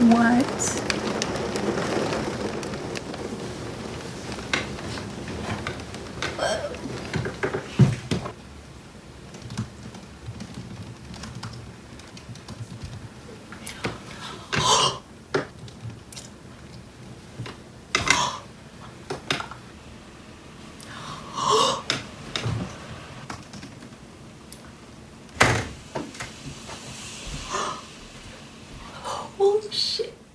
what? Holy shit.